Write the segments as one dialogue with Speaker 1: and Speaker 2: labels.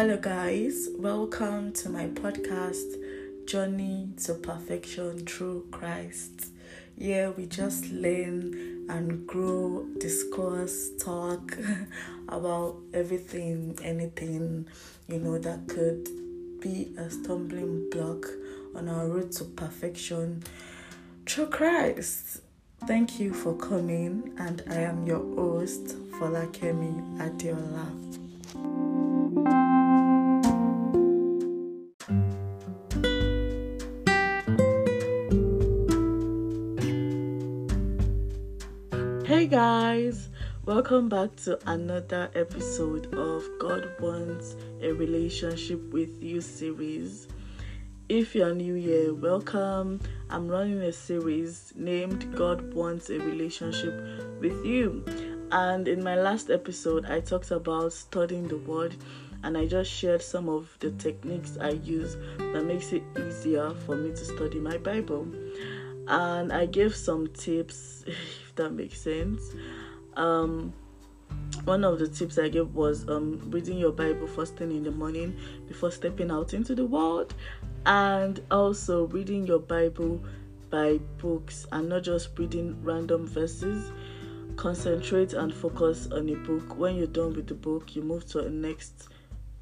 Speaker 1: Hello, guys. Welcome to my podcast, Journey to Perfection Through Christ. Yeah, we just learn and grow, discuss, talk about everything, anything, you know, that could be a stumbling block on our road to perfection through Christ. Thank you for coming, and I am your host, Folakemi Adeola. Hey guys, welcome back to another episode of God Wants a Relationship with You series. If you're new here, welcome. I'm running a series named God Wants a Relationship with You. And in my last episode, I talked about studying the Word and I just shared some of the techniques I use that makes it easier for me to study my Bible. And I gave some tips, that makes sense. Um, one of the tips I gave was um, reading your Bible first thing in the morning before stepping out into the world, and also reading your Bible by books and not just reading random verses. Concentrate and focus on a book. When you're done with the book, you move to a next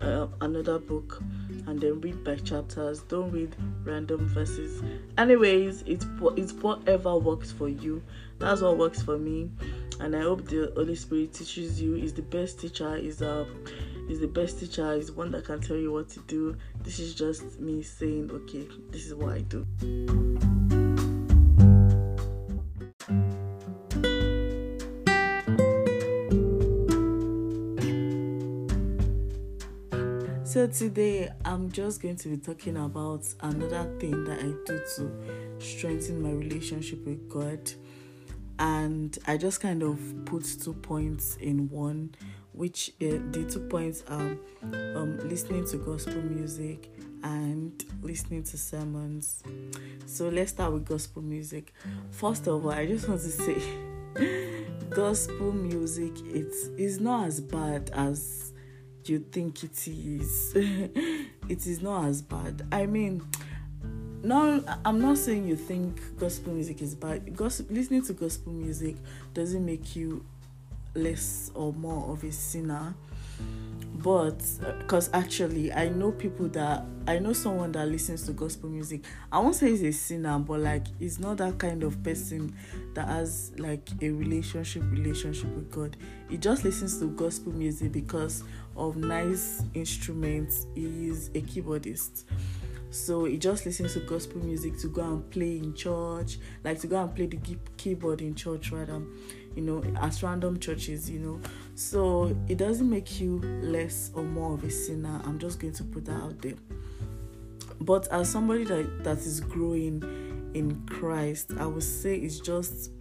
Speaker 1: uh, another book and then read by chapters. Don't read random verses. Anyways, it's it's whatever works for you. That's what works for me, and I hope the Holy Spirit teaches you. Is the best teacher. Is uh is the best teacher. Is one that can tell you what to do. This is just me saying, okay, this is what I do. So today I'm just going to be talking about another thing that I do to strengthen my relationship with God. And I just kind of put two points in one, which uh, the two points are um, listening to gospel music and listening to sermons. So let's start with gospel music. First of all, I just want to say gospel music it's is not as bad as you think it is. it is not as bad. I mean, no, I'm not saying you think gospel music is bad. Gospel, listening to gospel music doesn't make you less or more of a sinner. But uh, because actually, I know people that I know someone that listens to gospel music. I won't say he's a sinner, but like he's not that kind of person that has like a relationship relationship with God. He just listens to gospel music because of nice instruments. He's a keyboardist. So he just listens to gospel music to go and play in church, like to go and play the keyboard in church rather, you know, as random churches, you know. So it doesn't make you less or more of a sinner. I'm just going to put that out there. But as somebody that, that is growing in Christ, I would say it's just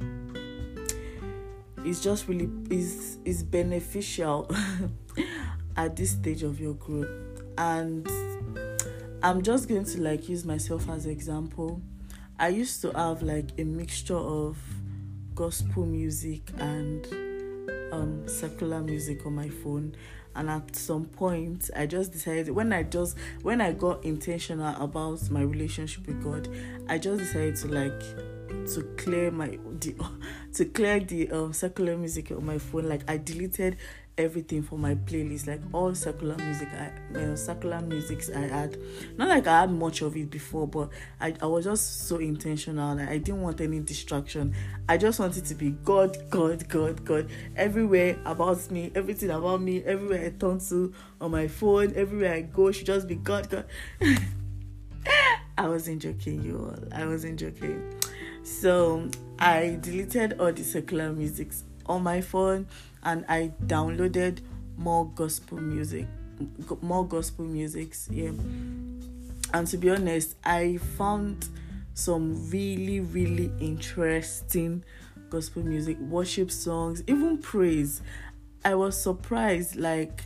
Speaker 1: it's just really is is beneficial at this stage of your growth and i'm just going to like use myself as an example i used to have like a mixture of gospel music and um, secular music on my phone. And at some point i just decided when i just when i got intentional about my relationship with god i just decided to like to clear my the to clear the um, secular music on my phone. Like i deleted everything for my playlist, like all secular music, I uh, secular musics I had. Not like I had much of it before, but I, I was just so intentional. Like I didn't want any distraction. I just wanted to be God, God, God, God. Everywhere about me, everything about me, everywhere I turn to on my phone, everywhere I go should just be God, God. I wasn't joking, you all. I wasn't joking. So I deleted all the secular musics on my phone and I downloaded more gospel music, more gospel musics. Yeah, and to be honest, I found some really, really interesting gospel music, worship songs, even praise. I was surprised, like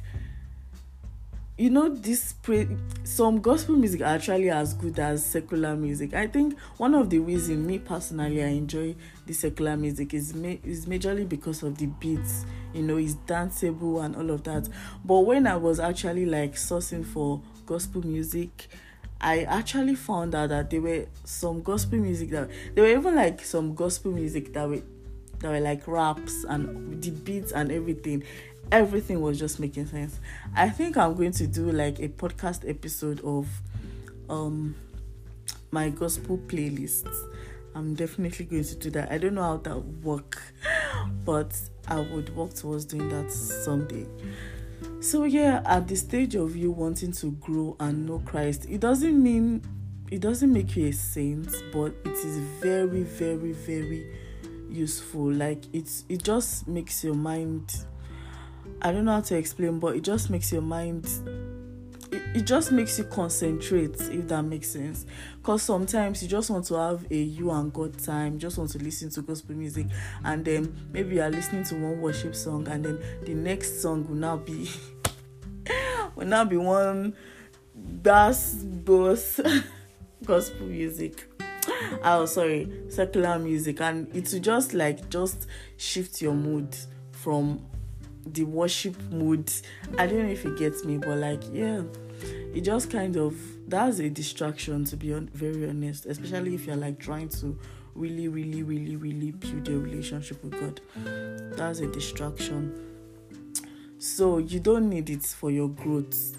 Speaker 1: you know this pre- some gospel music are actually as good as secular music. I think one of the reasons me personally i enjoy the secular music is ma- is majorly because of the beats you know it's danceable and all of that. But when i was actually like sourcing for gospel music i actually found out that there were some gospel music that there were even like some gospel music that were that were like raps and the beats and everything everything was just making sense. I think I'm going to do like a podcast episode of um my gospel playlists. I'm definitely going to do that. I don't know how that would work, but I would work towards doing that someday. So yeah, at the stage of you wanting to grow and know Christ, it doesn't mean it doesn't make you a saint, but it is very, very, very useful. Like it's it just makes your mind I don't know how to explain, but it just makes your mind it, just makes you concentrate if that makes sense. Because sometimes you just want to have a you and god time just want to listen to gospel music and then maybe you are listening to one worship song and then the next song will now be will now be one bass boss gospel music. Oh sorry secular music. And it will just like just shift your mood from the worship mood. I don't know if it gets me, but like, yeah, it just kind of that's a distraction to be very honest, especially if you're like trying to really, really, really, really build a relationship with God. That's a distraction. So you don't need it for your growth.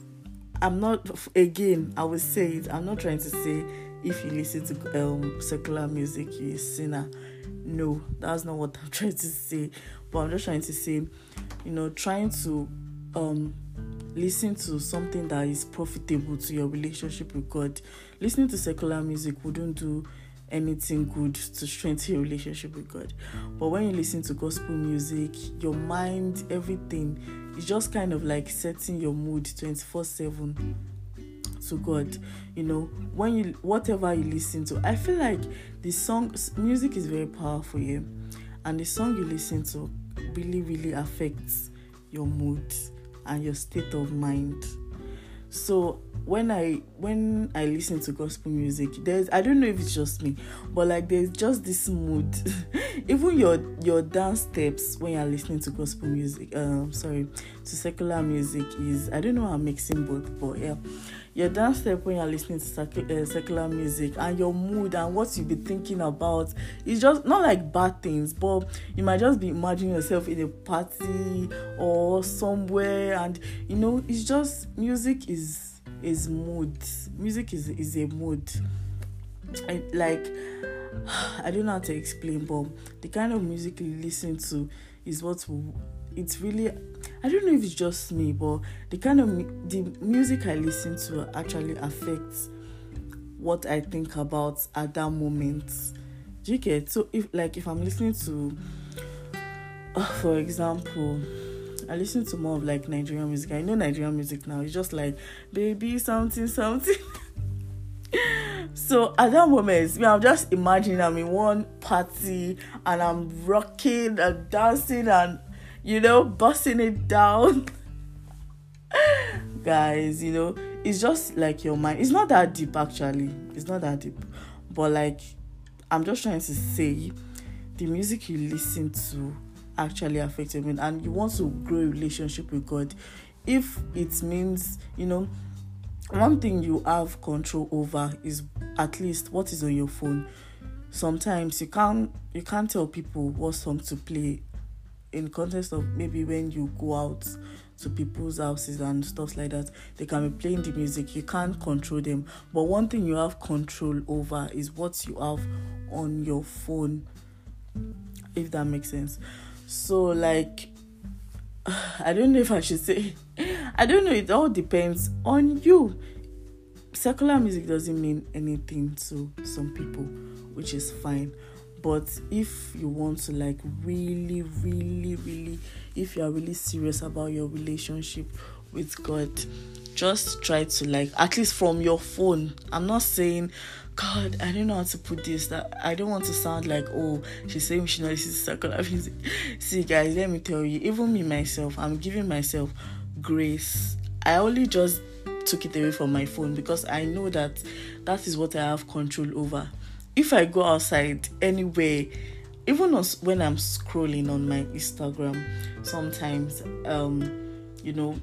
Speaker 1: I'm not again, I will say it. I'm not trying to say if you listen to um, secular music, you're a sinner. No, that's not what I'm trying to say. But I'm just trying to say you know trying to um listen to something that is profitable to your relationship with God. Listening to secular music wouldn't do anything good to strengthen your relationship with God. But when you listen to gospel music, your mind, everything is just kind of like setting your mood 24 7 to God. You know, when you whatever you listen to, I feel like the song music is very powerful here, and the song you listen to really really affects your mood and your state of mind. So when i when i listen to gospel music there's i don't know if it's just me but like there's just this mood. Even your your dance steps when you're listening to gospel music um sorry to secular music is i don't know how i'm mixing both but yeah your dance step when you're listening to uh, secular music and your mood and what you be thinking about is just not like bad things but you might just be imagining yourself in a party or somewhere and you know it's just music is is mood. Music is is a mood. I, like i don't know how to explain but the kind of music you listen to is what it's really I don't know if it's just me, but the kind of the music I listen to actually affects what I think about at that moment. Do you get? So if like if I'm listening to, uh, for example, I listen to more of like Nigerian music. I know Nigerian music now. It's just like baby something something. so at that moment, me, I'm just imagining I'm in one party and I'm rocking and dancing and you know, busting it down. Guys, you know, it's just like your mind. It's not that deep actually. It's not that deep. But like I'm just trying to say the music you listen to actually affects you and you want to grow a relationship with God. If it means, you know, one thing you have control over is at least what is on your phone. Sometimes you can't you can't tell people what song to play in context of maybe when you go out to people's houses and stuff like that they can be playing the music. You can't control them. But one thing you have control over is what you have on your phone if that makes sense. So like i don't know if i should say i don't know. It all depends on you. Secular music doesn't mean anything to some people which is fine but if you want to like really really really if you are really serious about your relationship with god just try to like at least from your phone. I'm not saying god i don't know how to put this. That i don't want to sound like oh she's saying she knows this is secular music. See guys let me tell you even me myself i'm giving myself grace. I only just took it away from my phone because I know that that is what I have control over. If I go outside anywhere, even when I'm scrolling on my Instagram, sometimes, um, you know,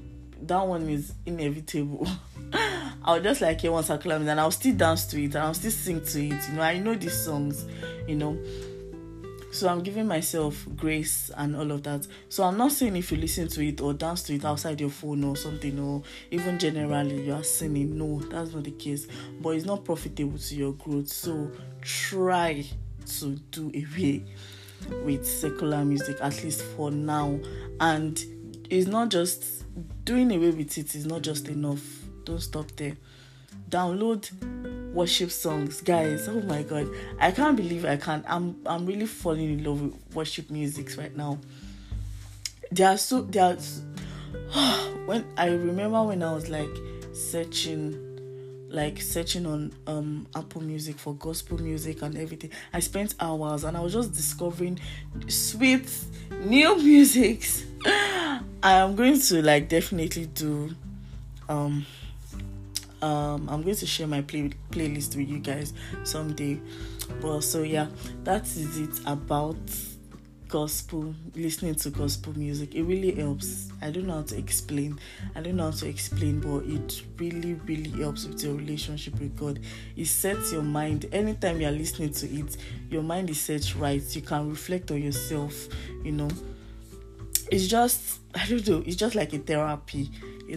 Speaker 1: that one is inevitable. I'll just like it hear one circular and I'll still dance to it and I'll still sing to it. You know, I know these songs, you know. So I'm giving myself grace and all of that. So I'm not saying if you listen to it or dance to it outside your phone or something, or even generally you are sinning. No, that's not the case. But it's not profitable to your growth. So try to do away with secular music, at least for now. And it's not just doing away with it, it is not just enough. Don't stop there. Download worship songs. Guys oh my god. I can't believe i can't. I'm i'm really falling in love with worship music right now. They are so they are when i remember when i was like searching like searching on um apple music for gospel music and everything. I spent hours and i was just discovering sweet new musics. I am going to like definitely do um um i'm going to share my play playlist with you guys someday. Well so yeah that is it about gospel listening to gospel music. It really helps. I don't know how to explain. I don't know how to explain but it really really helps with your relationship with god. It sets your mind. Anytime you're listening to it your mind is set right. You can reflect on yourself you know. It's just i don't know it's just like a therapy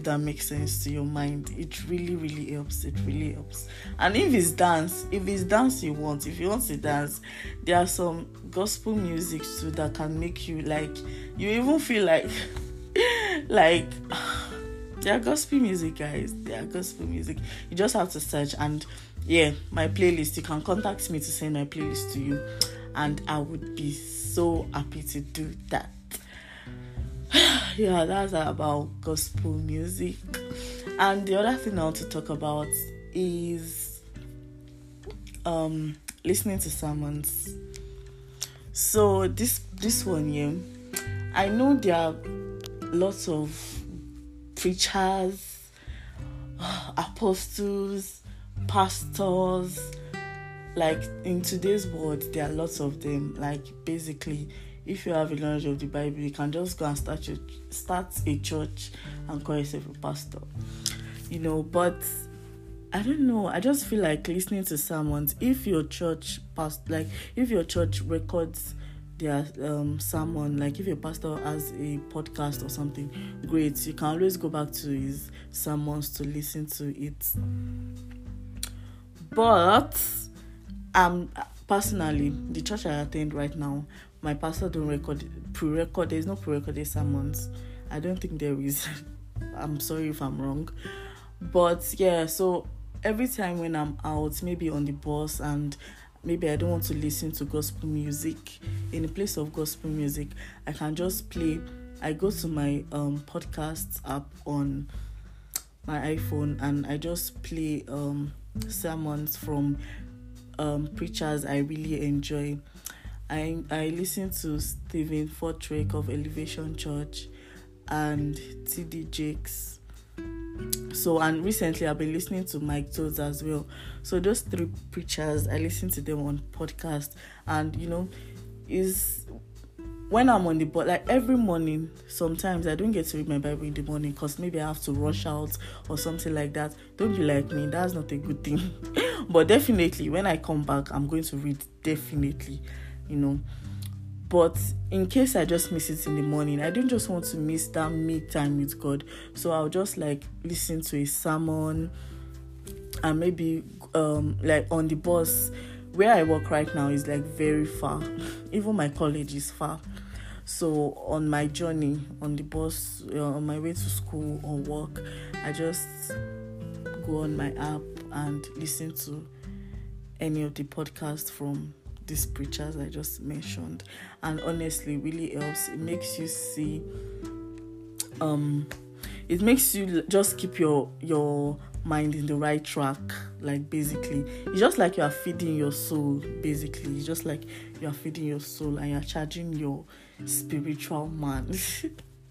Speaker 1: that makes sense to your mind it really really helps it really helps. And if it's dance if it's dance you want if you want to dance there are some gospel music too that can make you like you even feel like like they are gospel music guys they are gospel music. You just have to search and yeah my playlist you can contact me to send my playlist to you. And i would be so happy to do that yeah, that's about gospel music. And the other thing I want to talk about is um listening to sermons. So this this one yeah, I know there are lots of preachers, apostles, pastors. Like in today's world, there are lots of them. Like basically, if you have a knowledge of the Bible, you can just go and start your start a church and call yourself a pastor. You know, but I don't know. I just feel like listening to sermons. If your church past like if your church records their um sermon, like if your pastor has a podcast or something, great. You can always go back to his sermons to listen to it. But um personally, the church I attend right now, my pastor don't record pre-record. There's no pre-recorded sermons. I don't think there is. I'm sorry if I'm wrong, but yeah. So every time when I'm out, maybe on the bus and maybe I don't want to listen to gospel music in the place of gospel music, I can just play. I go to my um podcast app on my iPhone and I just play um sermons from um preachers I really enjoy I I listen to Steven Furtick of Elevation Church and TD Jakes. So and recently I've been listening to Mike Todd as well. So those three preachers I listen to them on podcast and you know is when I'm on the board, like every morning, sometimes I don't get to read my Bible in the morning because maybe I have to rush out or something like that. Don't be like me, that's not a good thing. but definitely, when I come back, I'm going to read definitely you know. But in case I just miss it in the morning, I don't just want to miss that me time with God. So I'll just like listen to a sermon and maybe um like on the bus where I work right now is like very far. Even my college is far. So on my journey on the bus, uh, on my way to school or work, I just go on my app and listen to any of the podcasts from these preachers I just mentioned, and honestly, really helps. It makes you see, um, it makes you just keep your your mind in the right track. Like basically, it's just like you are feeding your soul. Basically, it's just like you are feeding your soul and you're charging your spiritual man.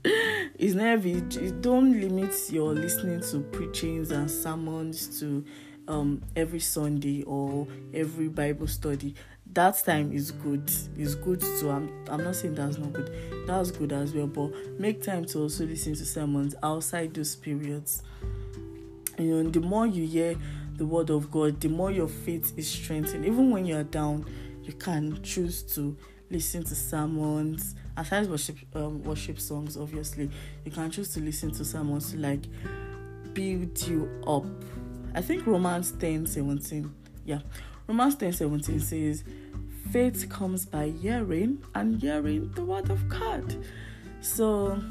Speaker 1: it's never it don't limit your listening to preachings and sermons to um every sunday or every bible study that time is good it's good to i'm, I'm not saying that's not good. That's good as well but make time to also listen to sermons outside those periods. You know the more you hear the word of god the more your faith is strengthened. Even when you're down you can choose to listen to sermons aside worship um, worship songs obviously. You can choose to listen to sermons to like build you up. I think romans 10 17 yeah. Romans 10 17 says faith comes by hearing and hearing the word of god. So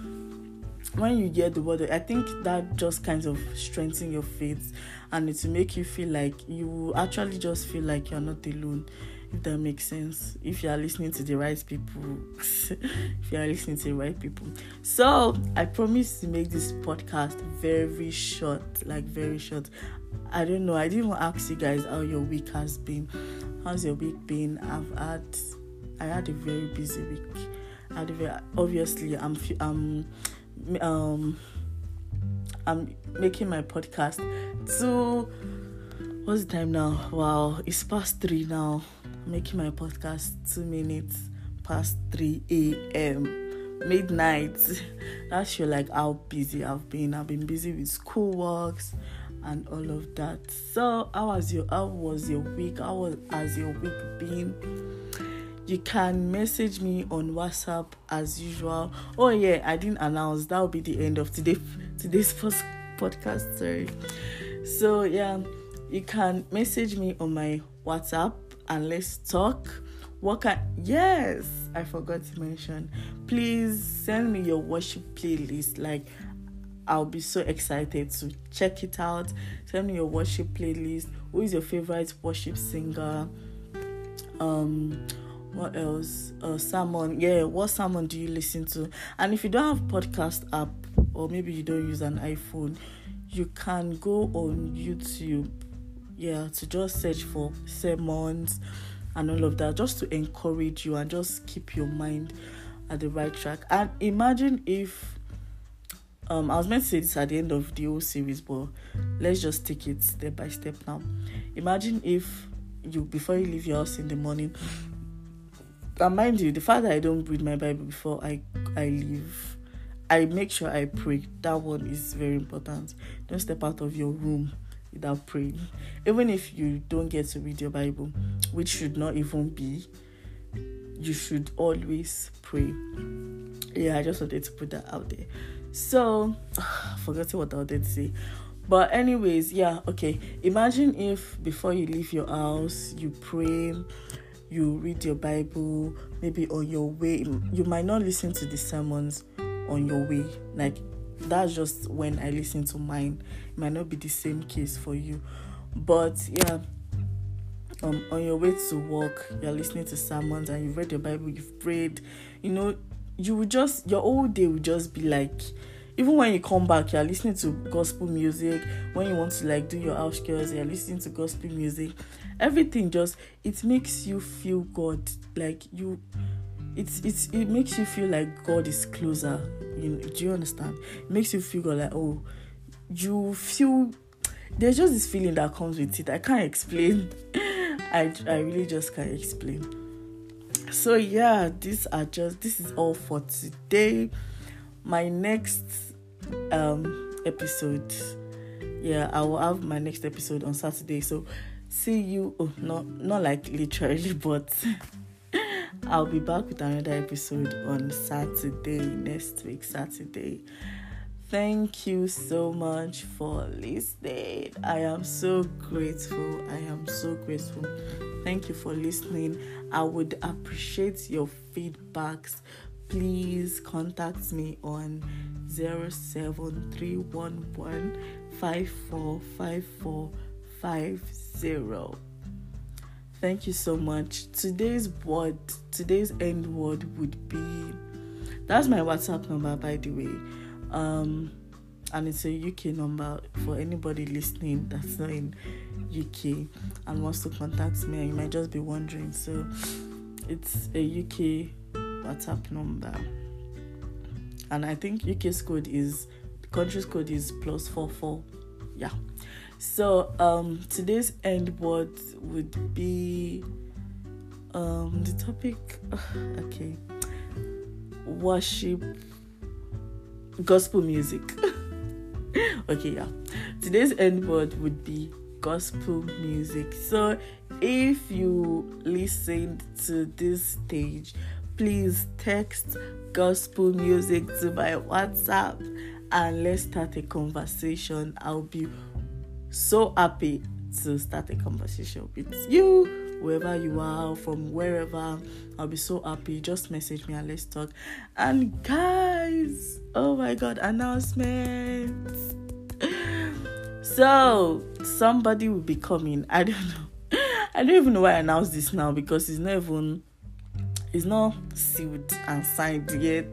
Speaker 1: when you hear the word i think that just kind of strengthens your faith and it will make you feel like you actually just feel like you're not alone if that makes sense. If you are listening to the right people if you are listening to the right people. So i promise to make this podcast very short like very short i don't know. I didn't even ask you guys how your week has been. How's your week been? I've had i had a very busy week. I had very, obviously i'm i'm um i'm making my podcast. So what's the time now? Wow it's past three now. Making my podcast two minutes past 3 a.m. midnight. That's show like how busy I've been. I've been busy with school works and all of that. So how was your how was your week? How was, has your week been? You can message me on WhatsApp as usual. Oh yeah, I didn't announce that will be the end of today today's first podcast. Sorry. So yeah, you can message me on my WhatsApp and let's talk. What can yes, I forgot to mention. Please send me your worship playlist. Like I'll be so excited to check it out. Tell me your worship playlist. Who is your favorite worship singer? Um what else? Uh sermon. Yeah, what sermon do you listen to? And if you don't have podcast app or maybe you don't use an iPhone, you can go on YouTube yeah to just search for sermons and all of that just to encourage you and just keep your mind at the right track and imagine if um i was meant to say this at the end of the whole series but let's just take it step by step now imagine if you before you leave your house in the morning and mind you the fact that i don't read my bible before i i leave i make sure i pray that one is very important don't step out of your room without praying. Even if you don't get to read your Bible, which should not even be, you should always pray. Yeah, I just wanted to put that out there. So, forgot what I wanted to say. But, anyways, yeah, okay. Imagine if before you leave your house, you pray, you read your Bible, maybe on your way. You might not listen to the sermons on your way. Like, that's just when I listen to mine. It might not be the same case for you. But yeah, um, on your way to work, you're listening to sermons and you've read your Bible, you've prayed, you know, you will just your whole day will just be like even when you come back, you're listening to gospel music. When you want to like do your house chores, you're listening to gospel music. Everything just it makes you feel God. Like you it's it's it makes you feel like God is closer. You know, do you understand? It makes you feel like oh, you feel there's just this feeling that comes with it. I can't explain. I I really just can't explain. So yeah, these are just this is all for today. My next um episode, yeah, I will have my next episode on Saturday. So see you. Oh, not not like literally, but. I'll be back with another episode on Saturday, next week, Saturday. Thank you so much for listening. I am so grateful. I am so grateful. Thank you for listening. I would appreciate your feedbacks. Please contact me on 07311 545450. Thank you so much. Today's word, today's end word would be that's my WhatsApp number by the way. Um and it's a UK number for anybody listening that's not in UK and wants to contact me. You might just be wondering. So it's a UK WhatsApp number. and I think UK's code is the country's code is plus four four. Yeah. So um today's end word would be um the topic okay worship gospel music. Okay yeah. Today's end word would be gospel music. So if you listened to this stage please text gospel music to my whatsapp and let's start a conversation. I'll be so happy to start a conversation with you wherever you are, from wherever. I'll be so happy. Just message me and let's talk. And guys, oh my god, announcements. So somebody will be coming. I don't know. I don't even know why I announced this now because it's not even it's not sealed and signed yet.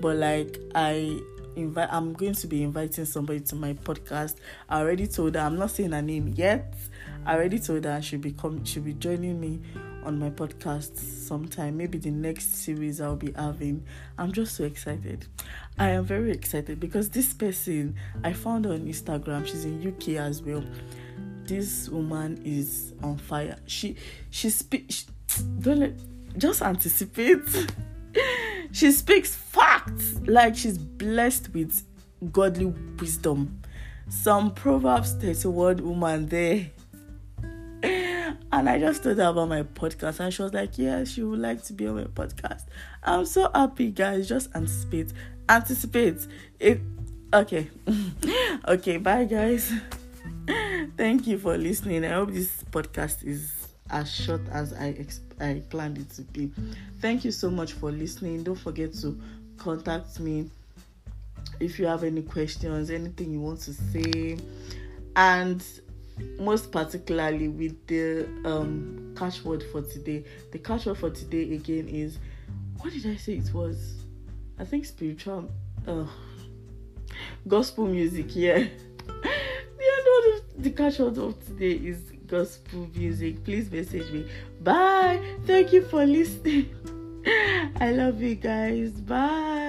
Speaker 1: But like I invite I'm going to be inviting somebody to my podcast. I already told her I'm not saying her name yet. I already told her she'll be come she'll be joining me on my podcast sometime. Maybe the next series I'll be having. I'm just so excited. I am very excited because this person I found on Instagram. She's in UK as well. This woman is on fire. She she speaks. Don't let just anticipate. she speaks facts like she's blessed with godly wisdom. Some Proverbs 31 woman there and I just told her about my podcast, and she was like, Yeah, she would like to be on my podcast. I'm so happy, guys. Just anticipate. Anticipate. It okay. okay, bye guys. Thank you for listening. I hope this podcast is as short as I exp- I planned it to be. Thank you so much for listening. Don't forget to contact me if you have any questions, anything you want to say. And most particularly with the um catchword for today. The catchword for today again is what did I say it was? I think spiritual uh, gospel music, yeah. the end the catchword of today is gospel music. Please message me. Bye. Thank you for listening. I love you guys. Bye.